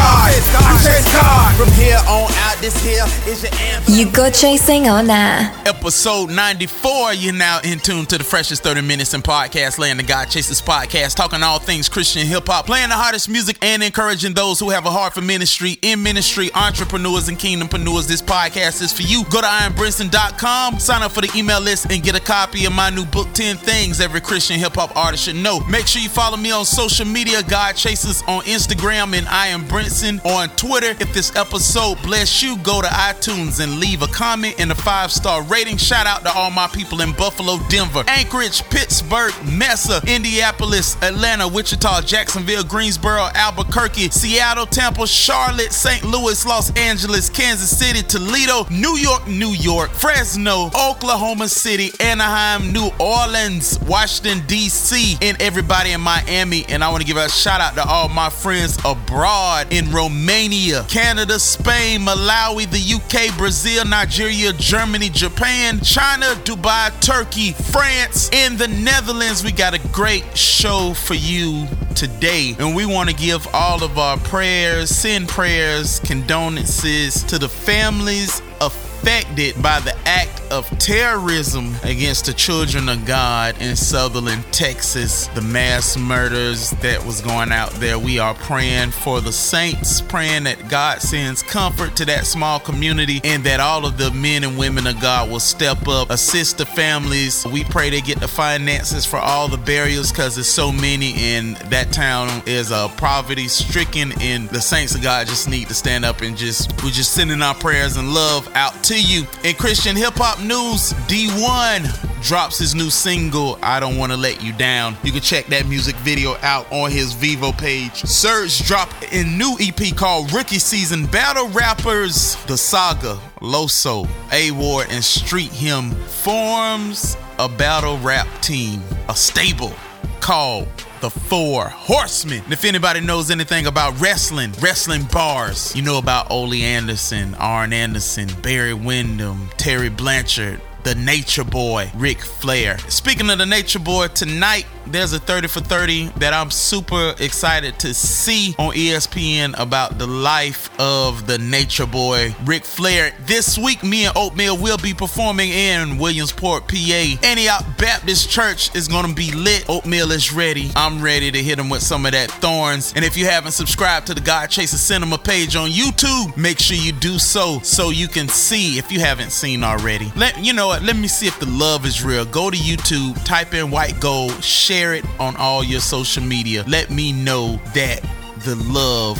God. I chase God. From here on out, this here is your anthem. You go chasing or nah? Episode 94, you're now in tune to the freshest 30 minutes in podcast land, the God Chasers podcast, talking all things Christian hip hop, playing the hottest music and encouraging those who have a heart for ministry, in ministry, entrepreneurs, and kingdompreneurs. This podcast is for you. Go to iambrinson.com, sign up for the email list, and get a copy of my new book, 10 Things Every Christian Hip Hop Artist Should Know. Make sure you follow me on social media, God Chasers on Instagram, and I am Brinson on Twitter. If this episode bless you, go to iTunes and leave a comment and a five star rating. Shout out to all my people in Buffalo, Denver, Anchorage, Pittsburgh, Mesa, Indianapolis, Atlanta, Wichita, Jacksonville, Greensboro, Albuquerque, Seattle, Tampa, Charlotte, St. Louis, Los Angeles, Kansas City, Toledo, New York, New York, Fresno, Oklahoma City, Anaheim, New Orleans, Washington, D.C., and everybody in Miami. And I want to give a shout out to all my friends abroad in in Romania, Canada, Spain, Malawi, the UK, Brazil, Nigeria, Germany, Japan, China, Dubai, Turkey, France, and the Netherlands. We got a great show for you today, and we want to give all of our prayers, send prayers, condolences to the families affected by the act of terrorism against the children of God in Sutherland, Texas, the mass murders that was going out there. We are praying for the saints, praying that God sends comfort to that small community and that all of the men and women of God will step up, assist the families. We pray they get the finances for all the burials because there's so many and that town is uh, poverty stricken and the saints of God just need to stand up and just we're just sending our prayers and love out to you. In Christian hip hop news, D1 drops his new single, I Don't Want to Let You Down. You can check that music video out on his Vevo page. Serj dropped a new EP called Rookie Season Battle Rappers, The Saga, Loso, A Ward, and Street Him forms a battle rap team, a stable called the Four Horsemen. And if anybody knows anything about wrestling, wrestling bars, you know about Ole Anderson, Arn Anderson, Barry Windham, Tully Blanchard, the Nature Boy, Ric Flair. Speaking of the Nature Boy, tonight there's a 30 for 30 that I'm super excited to see on ESPN about the life of the Nature Boy, Ric Flair. This week, me and Oatmeal will be performing in Williamsport, PA. Antioch Baptist Church is going to be lit. Oatmeal is ready. I'm ready to hit him with some of that thorns. And if you haven't subscribed to the God Chaser Cinema page on YouTube, make sure you do so so you can see if you haven't seen already. Let you know what? Let me see if the love is real. Go to YouTube, type in white gold, share it on all your social media. Let me know that the love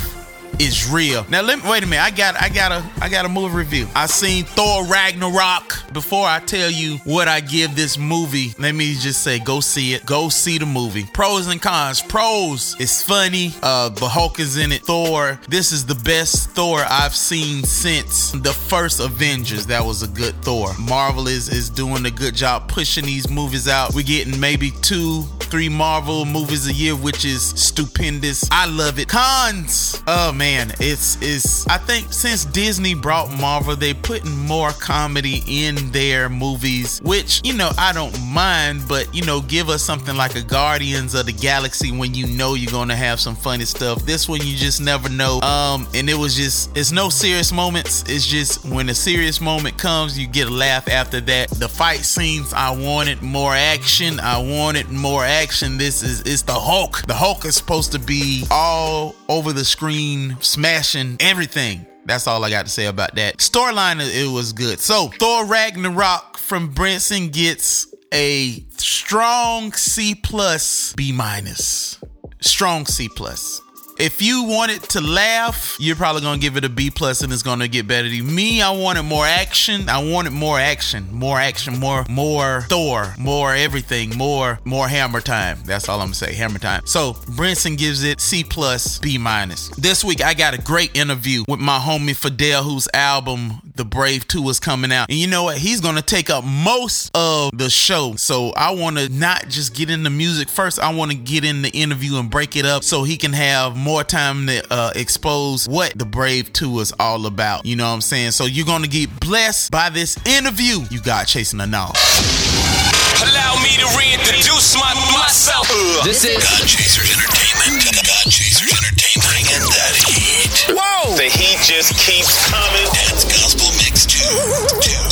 is real. Now let me wait a minute. I got I got a I got a movie review. I seen Thor Ragnarok. Before I tell you what I give this movie, let me just say go see it. Go see the movie. Pros and cons. Pros, it's funny. Uh the Hulk is in it. Thor. This is the best Thor I've seen since the first Avengers. That was a good Thor. Marvel is is doing a good job pushing these movies out. We're getting maybe two three Marvel movies a year, which is stupendous. I love it. Cons. Oh man, it's it's. I think since Disney brought Marvel, they putting more comedy in their movies, which you know I don't mind. But you know, give us something like a Guardians of the Galaxy when you know you're gonna have some funny stuff. This one you just never know. Um, and it was just it's no serious moments. It's just when a serious moment comes, you get a laugh after that. The fight scenes, I wanted more action. I wanted more action action. This is it's the Hulk. The Hulk is supposed to be all over the screen, smashing everything. That's all I got to say about that. Storyline, it was good. So Thor Ragnarok from Brinson gets a strong C plus B minus. Strong C plus. If you want it to laugh, you're probably gonna give it a B plus, and it's gonna get better. To me, I wanted more action. I wanted more action, more action, more more Thor, more everything, more more hammer time. That's all I'm gonna say. Hammer time. So Brinson gives it C plus, B minus. This week I got a great interview with my homie Fidel, whose album The Brave 2 is coming out. And you know what? He's gonna take up most of the show. So I wanna not just get into music first. I wanna get in the interview and break it up so he can have more time to uh, expose what The Brave 2 is all about. You know what I'm saying? So you're gonna get blessed by this interview. You got chasing the knowledge. Allow me to reintroduce my, myself. This is God Chasers Entertainment. God Chasers Entertainment. Bringing that heat. Whoa! The heat just keeps coming. That's gospel mix two. Two.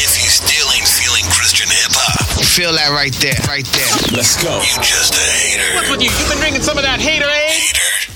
If you still ain't feeling Christian hip hop, feel that right there, right there. Let's go. you just a hater. What's with you? You've been drinking some of that hater aid? Hater, hater, hater.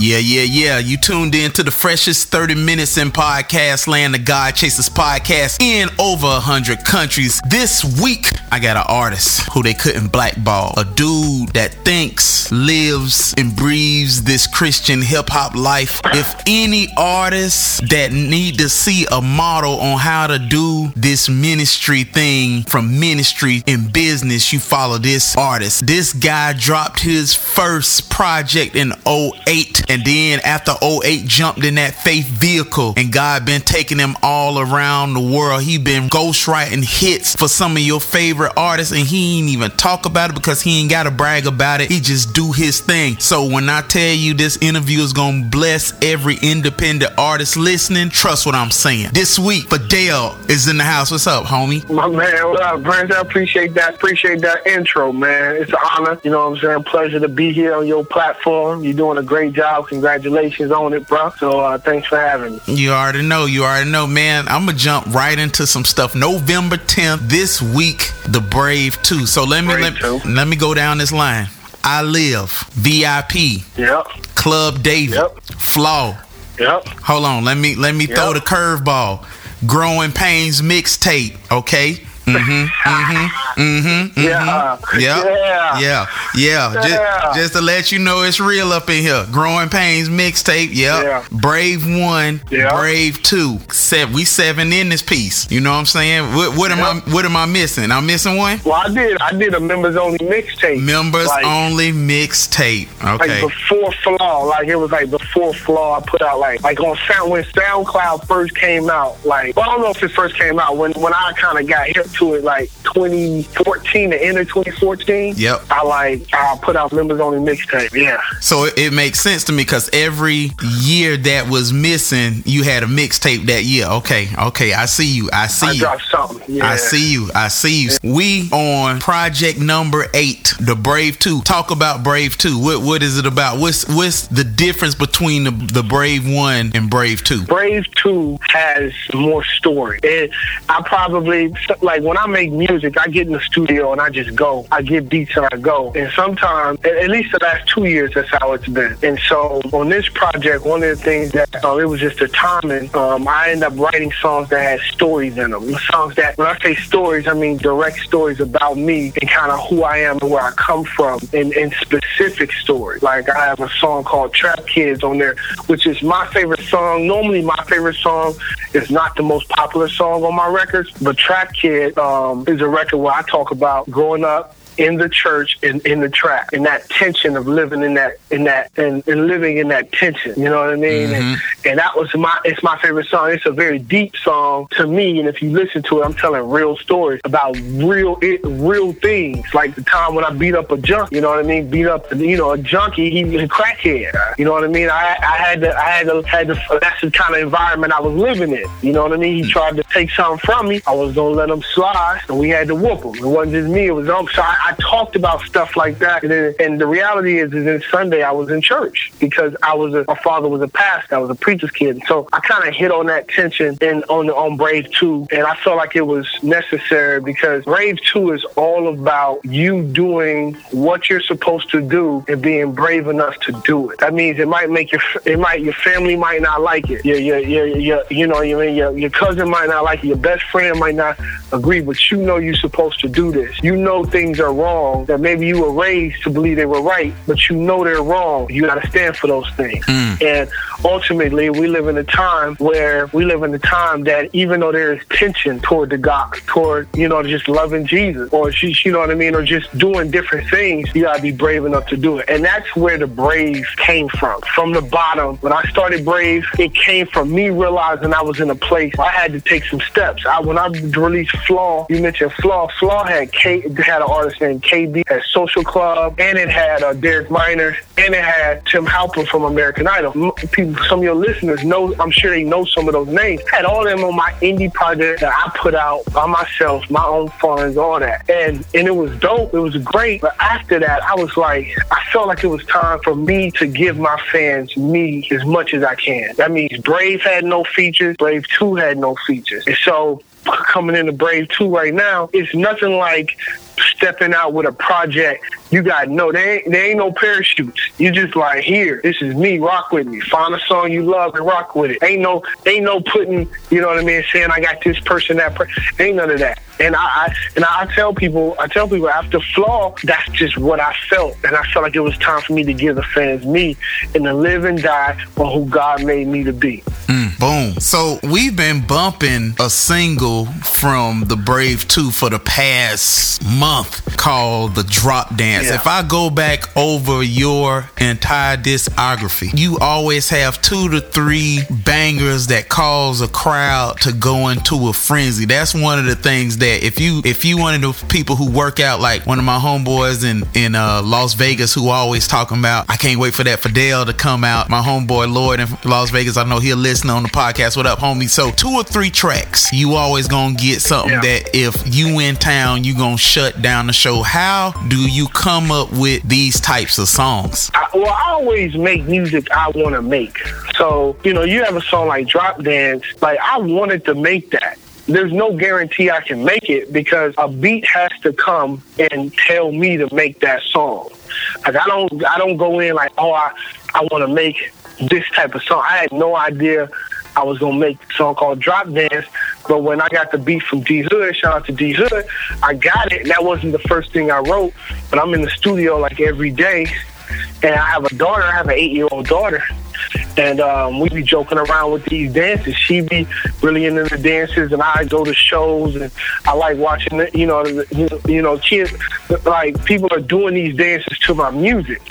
Yeah, yeah, yeah. You tuned in to the freshest 30 minutes in podcast land, the God Chasers podcast in over 100 countries. This week, I got an artist who they couldn't blackball. A dude that thinks, lives, and breathes this Christian hip hop life. If any artists that need to see a model on how to do this ministry thing from ministry in business, you follow this artist. This guy dropped his first project in 08 and then after 08 jumped in that faith vehicle and God been taking him all around the world. He been ghostwriting hits for some of your favorite artists and he ain't even talk about it because he ain't got to brag about it. He just do his thing. So when I tell you this interview is going to bless every independent artist listening, trust what I'm saying. This week, Fidel is in the house. What's up, homie? My man, what up, Brent? I appreciate that. Appreciate that intro, man. It's an honor. You know what I'm saying? Pleasure to be here on your platform. You're doing a great job. Congratulations on it, bro. So uh, thanks for having me. You already know, you already know, man. I'm gonna jump right into some stuff. November 10th, this week, the Brave 2. So let me let, let me go down this line. I live VIP, Yep. Club David, Yep. Flaw. Yep. Hold on, let me let me throw the curveball. Growing Pains mixtape, okay? Mm-hmm. Mm-hmm. Mm-hmm. Yeah. Yeah. Yeah. Yeah. Yeah. Just, just to let you know it's real up in here. Growing Pains mixtape. Yep. Yeah. Brave one. Yeah. Brave two. Seven. We seven in this piece. You know what I'm saying? What, what am I what am I missing? I'm missing one? Well, I did. I did a members only mixtape. Members like, only mixtape. Okay. Like before Flaw, like it was like before Flaw. I put out like like on Sound when SoundCloud first came out. Like well, I don't know if it first came out when when I kind of got hip to it, like 2014, the end of 2014. Yep. I like I put out members only mixtape. Yeah. So it, it makes sense to me because every year that was missing, you had a mixtape that year. Okay, okay, I see you. I see I you. dropped something. Yeah. I see you. I see you. We on project number eight, the Brave Two. Talk about Brave Two. What what is it about? What's what's the difference between the, the Brave One and Brave Two? Brave 2 has more story. And I probably, like, when I make music, I get in the studio and I just go. I get beats and I go. And sometimes, at least the last two years, that's how it's been. And so on this project, one of the things that uh, it was just the timing, um, I end up writing songs that had stories in them. Songs that, when I say stories, I mean direct stories about me and kind of who I am and where I come from and, and specific stories. Like, I have a song called Trap Kids on there, which is my favorite song. Normally, my favorite song is not the most popular song on my records, but Trap Kid um, is a record where I talk about growing up in the church and in the trap and that tension of living in that in that and, and living in that tension you know what i mean? And, and that was my it's my favorite song. It's a very deep song to me and if you listen to it i'm telling real stories about real it, real things like the time when i beat up a junk you know what i mean? Beat up you know a junkie he was a crackhead you know what i mean? I i had to i had to had to that's the kind of environment i was living in you know what i mean? He tried to take something from me. I was gonna let him slide and we had to whoop him. It wasn't just me it was um so i, I talked about stuff like that and, then, and the reality is is in sunday i was in church because i was a my father was a pastor i was a preacher's kid. So i kind of hit on that tension and on the on brave 2 and i felt like it was necessary because brave 2 is all about you doing what you're supposed to do and being brave enough to do it. That means it might make your it might your family might not like it. Your your your, your you know you mean your, your cousin might not like it. Your best friend might not agree but you know you're supposed to do this. You know things are wrong, that maybe you were raised to believe they were right, but you know they're wrong. You got to stand for those things. Hmm. And ultimately, we live in a time where we live in a time that even though there is tension toward the God, toward, you know, just loving Jesus or you know what I mean, or just doing different things, you got to be brave enough to do it. And that's where the brave came from. From the bottom, when I started Brave, it came from me realizing I was in a place where I had to take some steps. I, when I released Flaw, you mentioned Flaw. Flaw had Kate, had an artist named KB, had Social Club, and it had uh, Derek Minor, and it had Tim Halperin from American Idol. People, some of your listeners know, I'm sure they know some of those names. I had all them on my indie project that I put out by myself, my own funds, all that. And and it was dope. It was great. But after that, I was like, I felt like it was time for me to give my fans me as much as I can. That means Brave had no features. Brave 2 had no features. And so coming into Brave 2 right now, it's nothing like stepping out with a project. You got no, there ain't, there ain't no parachutes. You just like, here, this is me, rock with me. Find a song you love and rock with it. Ain't no, ain't no putting, you know what I mean, saying I got this person, that person. Ain't none of that. And I, I and I tell people, I tell people after Flaw, that's just what I felt. And I felt like it was time for me to give the fans me and to live and die on who God made me to be. Mm. Boom. So we've been bumping a single from the Brave 2 for the past month called The Drop Dance. Yeah. If I go back over your entire discography, you always have two to three bangers that cause a crowd to go into a frenzy. That's one of the things that if you if you one of the people who work out like one of my homeboys in in uh, Las Vegas who always talking about I can't wait for that Fidel to come out. My homeboy Lloyd in Las Vegas, I know he'll listen on the podcast. What up, homie? So two or three tracks, you always gonna get something Yeah. that if you in town, you gonna shut down the show. How do you come up with these types of songs? I, well, I always make music I want to make. So, you know, you have a song like Drop Dance, like I wanted to make that. There's no guarantee I can make it because a beat has to come and tell me to make that song. Like I don't I don't go in like, oh I I want to make this type of song. I had no idea I was gonna make a song called Drop Dance, but when I got the beat from D Hood, shout out to D Hood, I got it. That wasn't the first thing I wrote, but I'm in the studio like every day, and I have a daughter. I have an eight year old daughter, and um, we be joking around with these dances. She be really into the dances, and I go to shows, and I like watching it. You know, you know, kids like people are doing these dances to my music.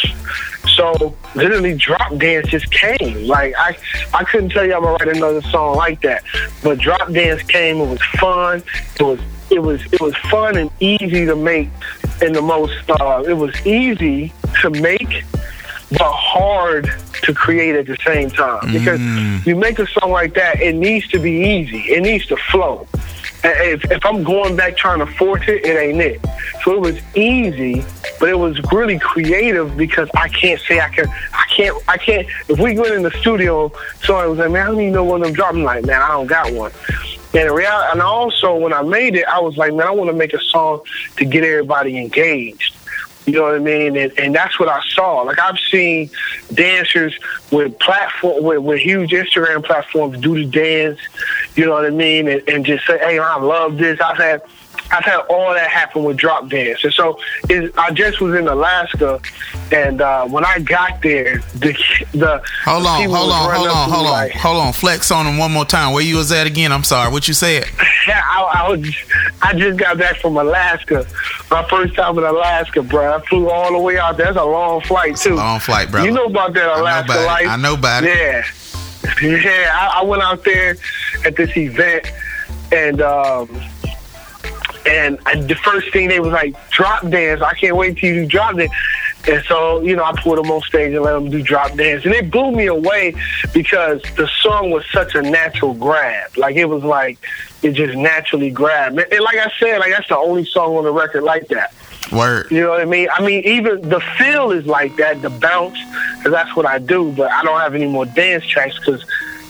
So literally, drop dance just came. Like I, I couldn't tell you I'm gonna write another song like that, but drop dance came. It was fun. It was it was it was fun and easy to make, and the most uh, it was easy to make, but hard to create at the same time. Because mm. you make a song like that, it needs to be easy. It needs to flow. And If, if I'm going back trying to force it, it ain't it. So it was easy, but it was really creative because I can't say I can. I can't. I can't. If we went in the studio, so I was like, "Man, I don't even know one of them dropping." Like, man, I don't got one. And reality, and also when I made it, I was like, man, I want to make a song to get everybody engaged. You know what I mean? And, and that's what I saw. Like I've seen dancers with platform with, with huge Instagram platforms do the dance. You know what I mean? And, and just say, hey, I love this. I've had I've had all that happen with drop dance. And so it, I just was in Alaska, and uh, when I got there, the the Hold the on, people hold on, hold on, me hold on, like- hold on. Flex on him one more time. Where you was at again? I'm sorry. What you said? Yeah, I, I was. I just got back from Alaska. My first time in Alaska, bro. I flew all the way out there. That's a long flight too. Long flight, brother. You know about that I know Alaska about it. life? I know about it. Yeah, yeah. I, I went out there at this event, and um, and I, the first thing they was like, "Drop dance." I can't wait till you do drop dance. And so, you know, I pulled them on stage and let them do drop dance, and it blew me away because the song was such a natural grab. Like it was like it just naturally grabbed. And, and like I said, like that's the only song on the record like that. Word. You know what I mean? I mean, even the feel is like that, the bounce, because that's what I do. But I don't have any more dance tracks because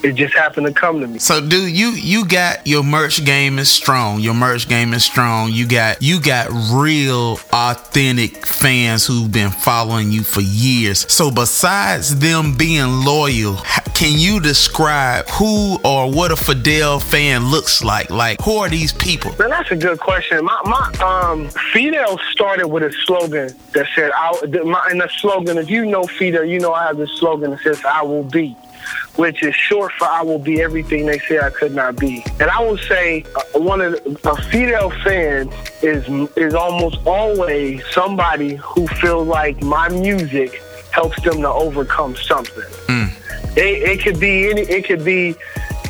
it just happened to come to me. So, dude, you you got your merch game is strong. Your merch game is strong. You got you got real authentic fans who've been following you for years. So, besides them being loyal, can you describe who or what a Fidel fan looks like? Like, who are these people? Man, that's a good question. My, my um, Fidel started with a slogan that said, I, my, and the slogan, if you know Fidel, you know I have this slogan that says, I will be which is short for I will be everything they say I could not be. And I will say uh, one of the, a Fidel fan is is almost always somebody who feels like my music helps them to overcome something. Mm. It, it could be any it could be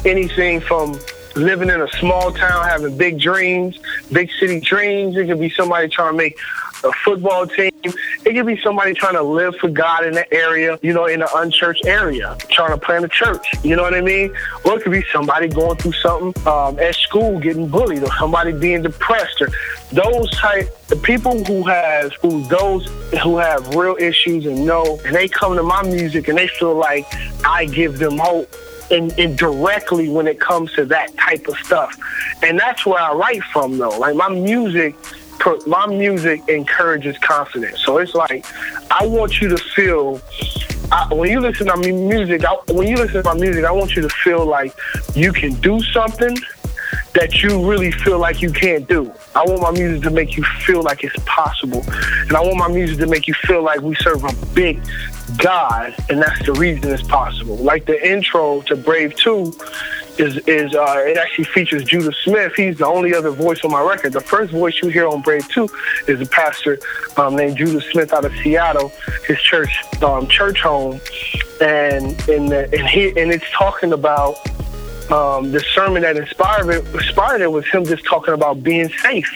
anything from living in a small town, having big dreams, big city dreams. It could be somebody trying to make a football team. It could be somebody trying to live for God in the area, you know, in an unchurched area, trying to plant a church. You know what I mean? Or it could be somebody going through something um, at school, getting bullied, or somebody being depressed, or those type the people who have who those who have real issues and know, and they come to my music and they feel like I give them hope. And, and, directly when it comes to that type of stuff. And that's where I write from though. Like my music my music encourages confidence. So it's like I want you to feel I, when you listen to my music. I, when you listen to my music, I want you to feel like you can do something that you really feel like you can't do. I want my music to make you feel like it's possible. And I want my music to make you feel like we serve a big God, and that's the reason it's possible. Like the intro to Brave 2 is is uh, it actually features Judah Smith. He's the only other voice on my record. The first voice you hear on Brave Two is a pastor um, named Judah Smith out of Seattle. His church, um, Churchome, and and the, and he and it's talking about um, the sermon that inspired it. Inspired it was him just talking about being safe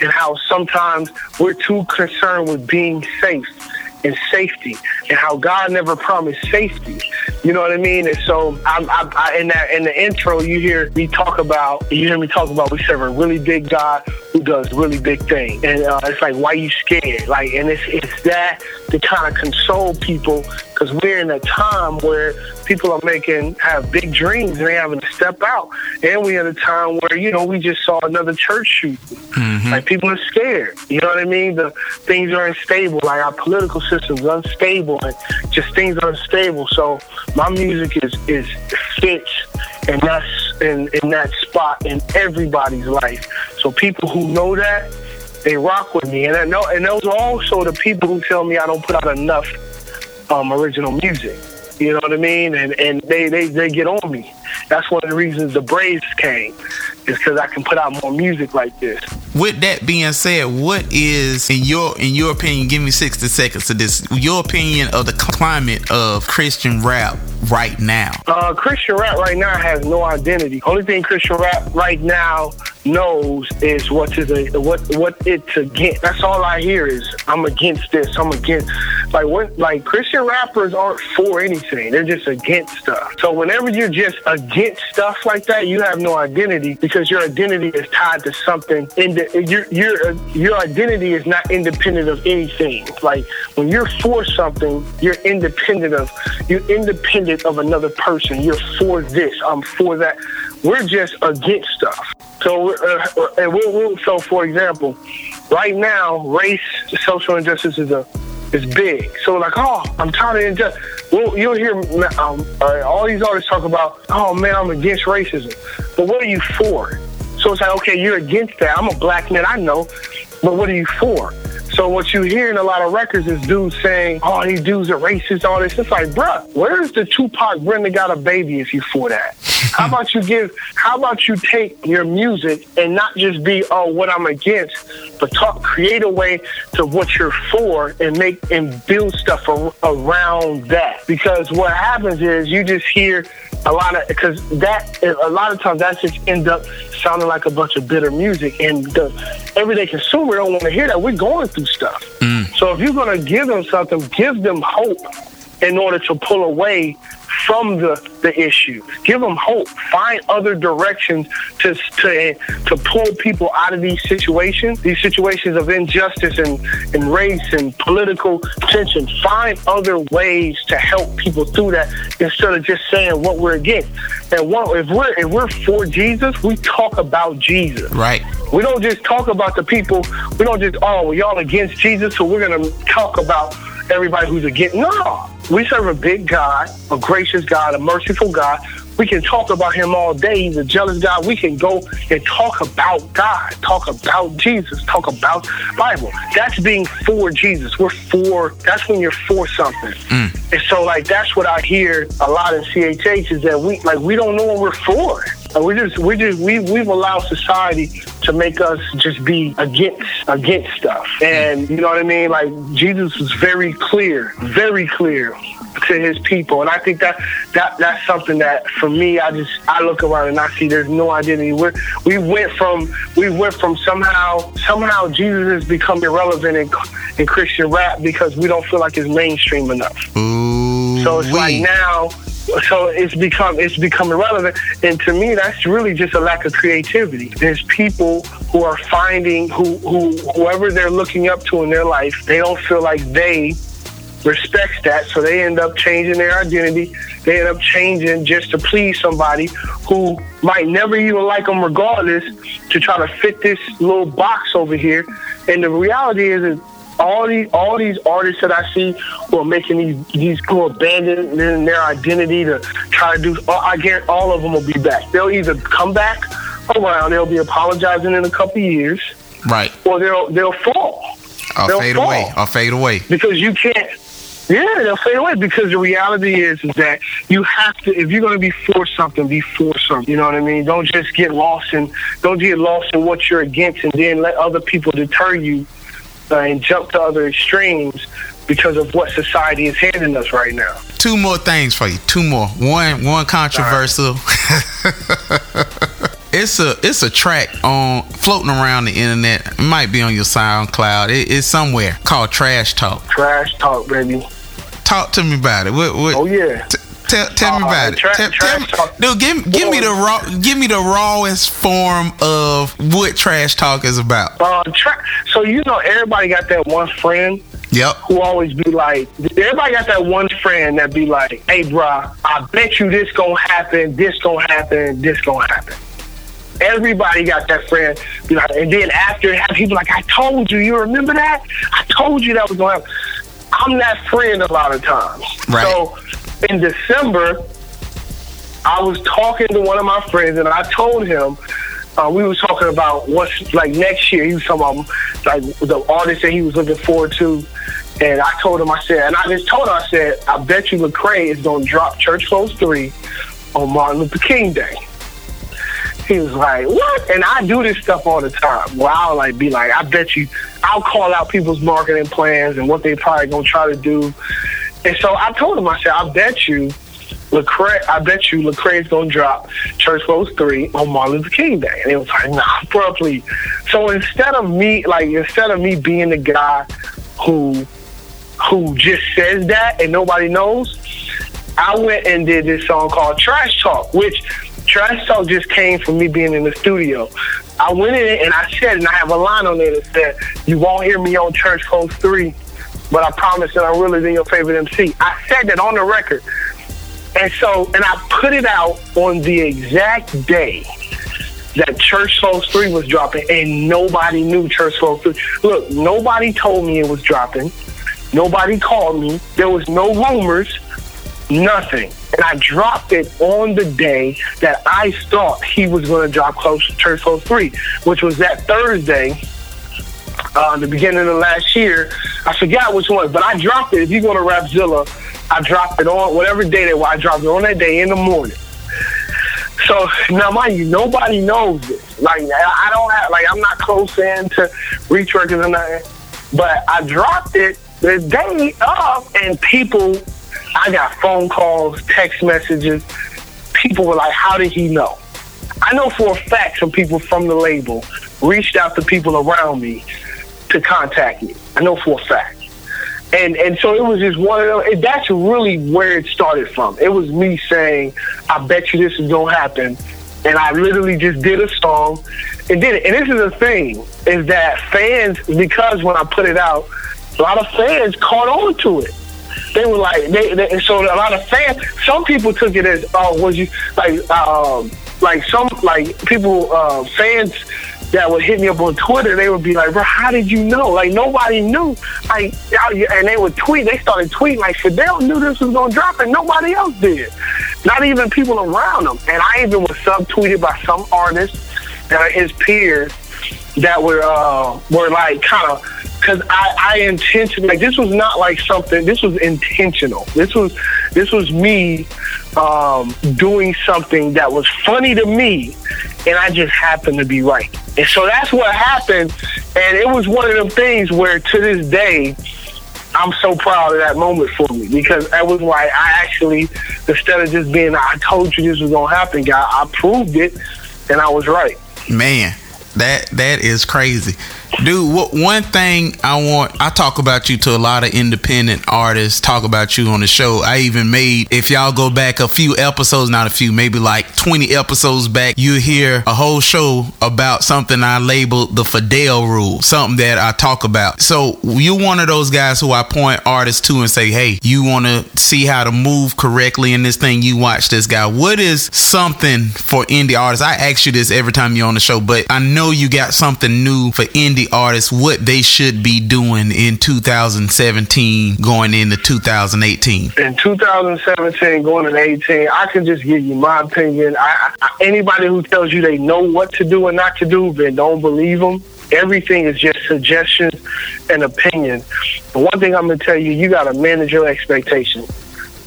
and how sometimes we're too concerned with being safe and safety and how God never promised safety. You know what I mean? And so I'm, I, I, in that in the intro, you hear me talk about you hear me talk about we serve a really big God who does really big things, and uh, it's like why you scared? Like, and it's it's that to kind of console people because we're in a time where people are making have big dreams and they having to step out, and we're in a time where you know we just saw another church shooting. Mm-hmm. Like people are scared. You know what I mean? The things are unstable. Like our political system's unstable, and just things are unstable. So my music is is fits and that's in, in that spot in everybody's life. So people who know that, they rock with me. And I know and those are also the people who tell me I don't put out enough um, original music. You know what I mean? And and they, they, they get on me. That's one of the reasons the Braves came, is because I can put out more music like this. With that being said, what is in your in your opinion? Give me sixty seconds to this. Your opinion of the climate of Christian rap right now? Uh, Christian rap right now has no identity. Only thing Christian rap right now knows is what to the what what it's against. That's all I hear is I'm against this. I'm against like what like Christian rappers aren't for anything. They're just against stuff. So whenever you're just against stuff like that, you have no identity because your identity is tied to something. In the, your your your identity is not independent of anything. Like when you're for something, you're independent of you're independent of another person. You're for this. I'm for that. We're just against stuff. So, uh, and we'll, we'll, so for example, right now, race, social injustice is a is big. So like, oh, I'm tired of injustice. Well, you'll hear um, uh, all these artists talk about, oh man, I'm against racism. But what are you for? So it's like, okay, you're against that. I'm a black man, I know, but what are you for? So what you hear in a lot of records is dudes saying, "Oh, these dudes are racist." All this. It's like, bruh, where's the Tupac Brenda got a baby if you for that? how about you give? How about you take your music and not just be, "Oh, what I'm against," but talk, create a way to what you're for and make and build stuff ar- around that. Because what happens is you just hear a lot of because that a lot of times that just end up sounding like a bunch of bitter music, and the everyday consumer don't want to hear that. We're going through stuff, mm. so if you're going to give them something, give them hope in order to pull away from the, the issue. Give them hope. Find other directions to, to, to pull people out of these situations, these situations of injustice and, and race and political tension. Find other ways to help people through that instead of just saying what we're against. And what, if we're if we're for Jesus, we talk about Jesus. Right. We don't just talk about the people. We don't just oh well, y'all against Jesus, so we're gonna talk about everybody who's against. No, we serve a big God, a gracious God, a merciful God. We can talk about him all day. He's a jealous God. We can go and talk about God, talk about Jesus, talk about Bible. That's being for Jesus. We're for, that's when you're for something. Mm. And so like that's what I hear a lot in CHH is that we like we don't know what we're for. Like, we just we just we we've allowed society to make us just be against against stuff. And you know what I mean? Like Jesus was very clear, very clear to his people. And I think that that that's something that for me I just I look around and I see there's no identity. We're, we went from we went from somehow somehow Jesus has become irrelevant in, in Christian rap because we don't feel like it's mainstream enough. Ooh, So it's like now, so it's become it's become irrelevant, and to me, that's really just a lack of creativity. There's people who are finding who who whoever they're looking up to in their life, they don't feel like they respects that, so they end up changing their identity. They end up changing just to please somebody who might never even like them, regardless, to try to fit this little box over here. And the reality is, is all these all these artists that I see who are making these these who are abandoning their identity to try to do. I guarantee all of them will be back. They'll either come back around, they'll be apologizing in a couple years, right. or they'll they'll fall Or They'll fade fall. away. Or fade away. because you can't. Yeah, they'll fade away because the reality is, is that you have to. If you're going to be for something, be for something. You know what I mean? Don't just get lost in. Don't get lost in what you're against, and then let other people deter you uh, and jump to other extremes because of what society is handing us right now. Two more things for you. Two more. One one controversial. it's a it's a track on floating around the internet. It might be on your SoundCloud. It, it's somewhere called Trash Talk. Trash talk, baby. Talk to me about it. What, what, Oh yeah. T- tell tell me Uh, about it. tra- Tell- tell me- talk. dude, give give me the raw give me the rawest form of what trash talk is about. Uh, tra- so you know, everybody got that one friend Yep. who always be like, everybody got that one friend that be like, hey, bruh, I bet you this gonna happen, this gonna happen, this gonna happen. Everybody got that friend, be like, and then after it have people like, I told you, you remember that? I told you that was gonna happen. I'm that friend a lot of times. Right. So in December, I was talking to one of my friends, and I told him uh, we were talking about what's like next year. He was talking about like the artist that he was looking forward to, and I told him I said, and I just told him I said, I bet you Lecrae is gonna drop Church Clothes three on Martin Luther King Day. He was like, "What?" And I do this stuff all the time. Where I'll like be like, "I bet you," I'll call out people's marketing plans and what they probably gonna try to do. And so I told him, I said, "I bet you." Lecrae, I bet you Lecrae's gonna drop Church three on Martin Luther King Day, and it was like, nah, please. So instead of me, like instead of me being the guy who who just says that and nobody knows, I went and did this song called Trash Talk, which Trash Talk just came from me being in the studio. I went in and I said, and I have a line on there that said, "You won't hear me on Church Clothes three, but I promise that I'm really your favorite MC." I said that on the record. And so, and I put it out on the exact day that Church Clothes 3 was dropping, and nobody knew Church Clothes 3. Look, nobody told me it was dropping. Nobody called me. There was no rumors, nothing. And I dropped it on the day that I thought he was going to drop Clothes, Church Clothes 3, which was that Thursday, uh, the beginning of last year. I forgot which one, but I dropped it. If you go to Rapzilla, I dropped it on whatever day that was. I dropped it on that day in the morning. So now, mind you, nobody knows this. Like I don't have, like I'm not close in to Reach or nothing, but I dropped it the day of, and people, I got phone calls, text messages. People were like, "How did he know?" I know for a fact some people from the label reached out to people around me to contact me. I know for a fact. And and so it was just one of those. That's really where it started from. It was me saying, "I bet you this is gonna happen," and I literally just did a song and did it. And this is the thing: is that fans, because when I put it out, a lot of fans caught on to it. They were like, they, they so a lot of fans. Some people took it as, "Oh, was you like?" um like some like people uh fans that would hit me up on Twitter, they would be like, "Bro, how did you know?" Like nobody knew. Like, and they would tweet. They started tweeting like Fidel knew this was gonna drop, and nobody else did. Not even people around him. And I even was subtweeted by some artists that are his peers that were uh, were like kind of because I, I intentionally like this was not like something. This was intentional. This was this was me um, doing something that was funny to me, and I just happened to be right. And so that's what happened. And it was one of them things where to this day. I'm so proud of that moment for me because that was like I actually, instead of just being, I told you this was gonna happen, guy, I proved it, and I was right. Man, that that is crazy dude what one thing i want i talk about you to a lot of independent artists talk about you on the show. I even made if y'all go back a few episodes not a few maybe like 20 episodes back you hear a whole show about something i labeled the fidel rule something that i talk about. So you're one of those guys who i point artists to and say hey you want to see how to move correctly in this thing? You watch this guy. What is something for indie artists? I ask you this every time you're on the show but i know you got something new for indie artists what they should be doing in 2017 going into 2018? In 2017 going into 18, I can just give you my opinion. I, I, anybody who tells you they know what to do and not to do, then don't believe them. Everything is just suggestions and opinions. But one thing I'm going to tell you, you got to manage your expectations.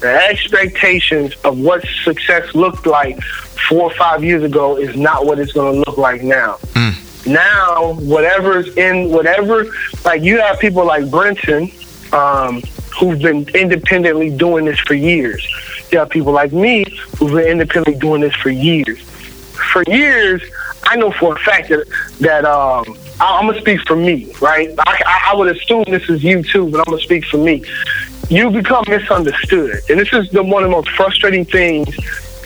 The expectations of what success looked like four or five years ago is not what it's going to look like now. Mm now whatever's in whatever like you have people like Brinson um, who've been independently doing this for years. You have people like me who've been independently doing this for years. For years, I know for a fact that that um, I, am gonna speak for me, right? I, I would assume this is you too, but I'm gonna speak for me. You become misunderstood, and this is the one of the most frustrating things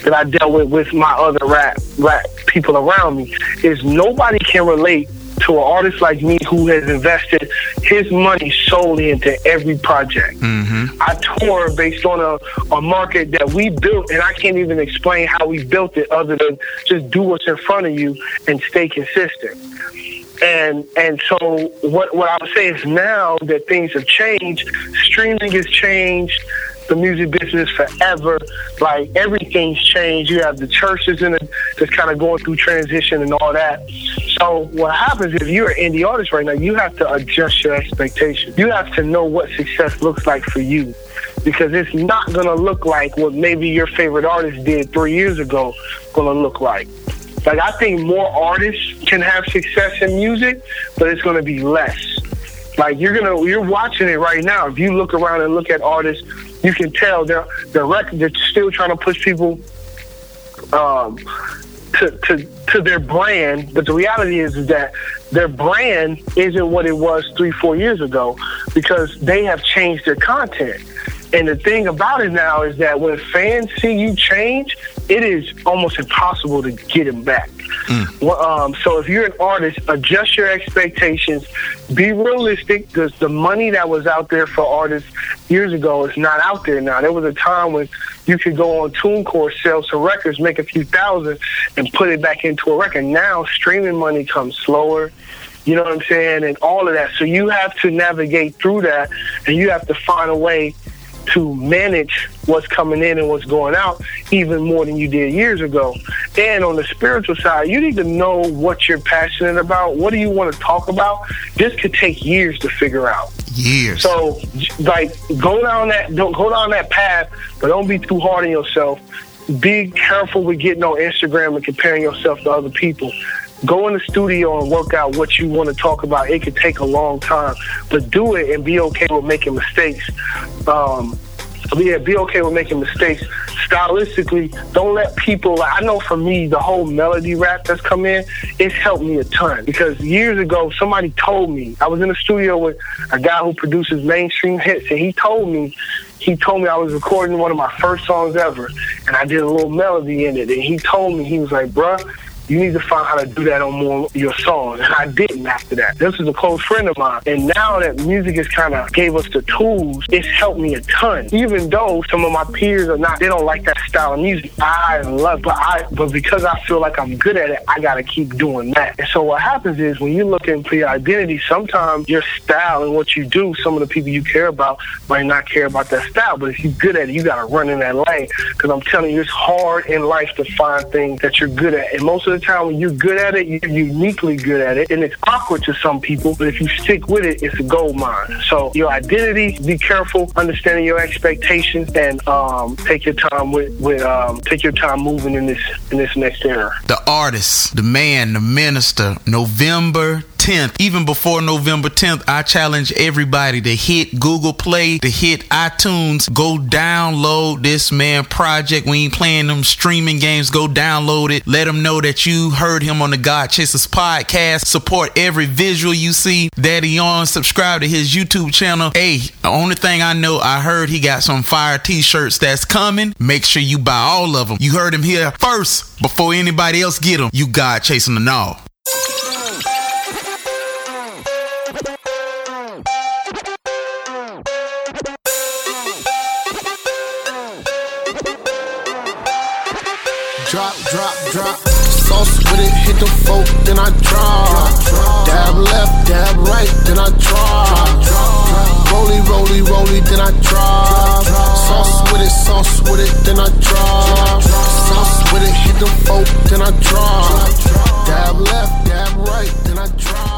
that I dealt with with my other rap rap people around me is nobody can relate to an artist like me who has invested his money solely into every project. Mm-hmm. I tour based on a, a market that we built, and I can't even explain how we built it other than just do what's in front of you and stay consistent. And and so what what I would say is now that things have changed, streaming has changed, the music business forever. Like everything's changed. You have the churches in it that's kind of going through transition and all that. So what happens if you're an indie artist right now, you have to adjust your expectations. You have to know what success looks like for you. Because it's not gonna look like what maybe your favorite artist did three years ago gonna look like. Like I think more artists can have success in music, but it's gonna be less. Like you're gonna you're watching it right now. If you look around and look at artists you can tell they're they're, still trying to push people um, to, to to their brand, but the reality is, is that their brand isn't what it was three, four years ago because they have changed their content. And the thing about it now is that when fans see you change, it is almost impossible to get them back. Mm. Well, um, so if you're an artist, adjust your expectations. Be realistic because the money that was out there for artists years ago is not out there now. There was a time when you could go on TuneCore, sell some records, make a few thousand, and put it back into a record. Now streaming money comes slower. You know what I'm saying? And all of that. So you have to navigate through that and you have to find a way to manage what's coming in and what's going out even more than you did years ago. And on the spiritual side, you need to know what you're passionate about. What do you want to talk about? This could take years to figure out. Years. So, like, go down that don't go down that path, but don't be too hard on yourself. Be careful with getting on Instagram and comparing yourself to other people go in the studio and work out what you want to talk about. It could take a long time, but do it and be okay with making mistakes. Um, yeah, be okay with making mistakes. Stylistically, don't let people. I know for me, the whole melody rap that's come in, it's helped me a ton. Because years ago, somebody told me I was in the studio with a guy who produces mainstream hits, and he told me he told me I was recording one of my first songs ever, and I did a little melody in it. And he told me he was like, "Bruh, you need to find how to do that on more your songs. And I didn't after that. This is a close friend of mine. And now that music has kind of gave us the tools, it's helped me a ton. Even though some of my peers are not, they don't like that style of music. I love, but I, but because I feel like I'm good at it, I got to keep doing that. And so what happens is when you're looking for your identity, sometimes your style and what you do, some of the people you care about might not care about that style. But if you're good at it, you got to run in that lane. Because I'm telling you, it's hard in life to find things that you're good at. And most of the time, when you're good at it, you're uniquely good at it. And it's awkward to some people, but if you stick with it, it's a gold mine. So your identity, be careful, understanding your expectations, and um, take your time with, with um, take your time moving in this in this next era. The artist, the man, the minister, November 10th, even before November 10th, I challenge everybody to hit Google Play, to hit iTunes, go download this man project. We ain't playing them streaming games. Go download it. Let them know that you heard him on the God Chasers podcast. Support every visual you see that he on. Subscribe to his YouTube channel. Hey, the only thing I know, I heard he got some fire t-shirts that's coming. Make sure you buy all of them. You heard him here first before anybody else get them. You God chasing the all. Sauce with it, hit the folk, then I drop. Dab left, dab right, then I drop. Rolly, rolly, rolly, then I drop. Sauce with it, sauce with it, then I drop. Sauce with it, hit the folk, then I drop. Dab left, dab right, then I drop.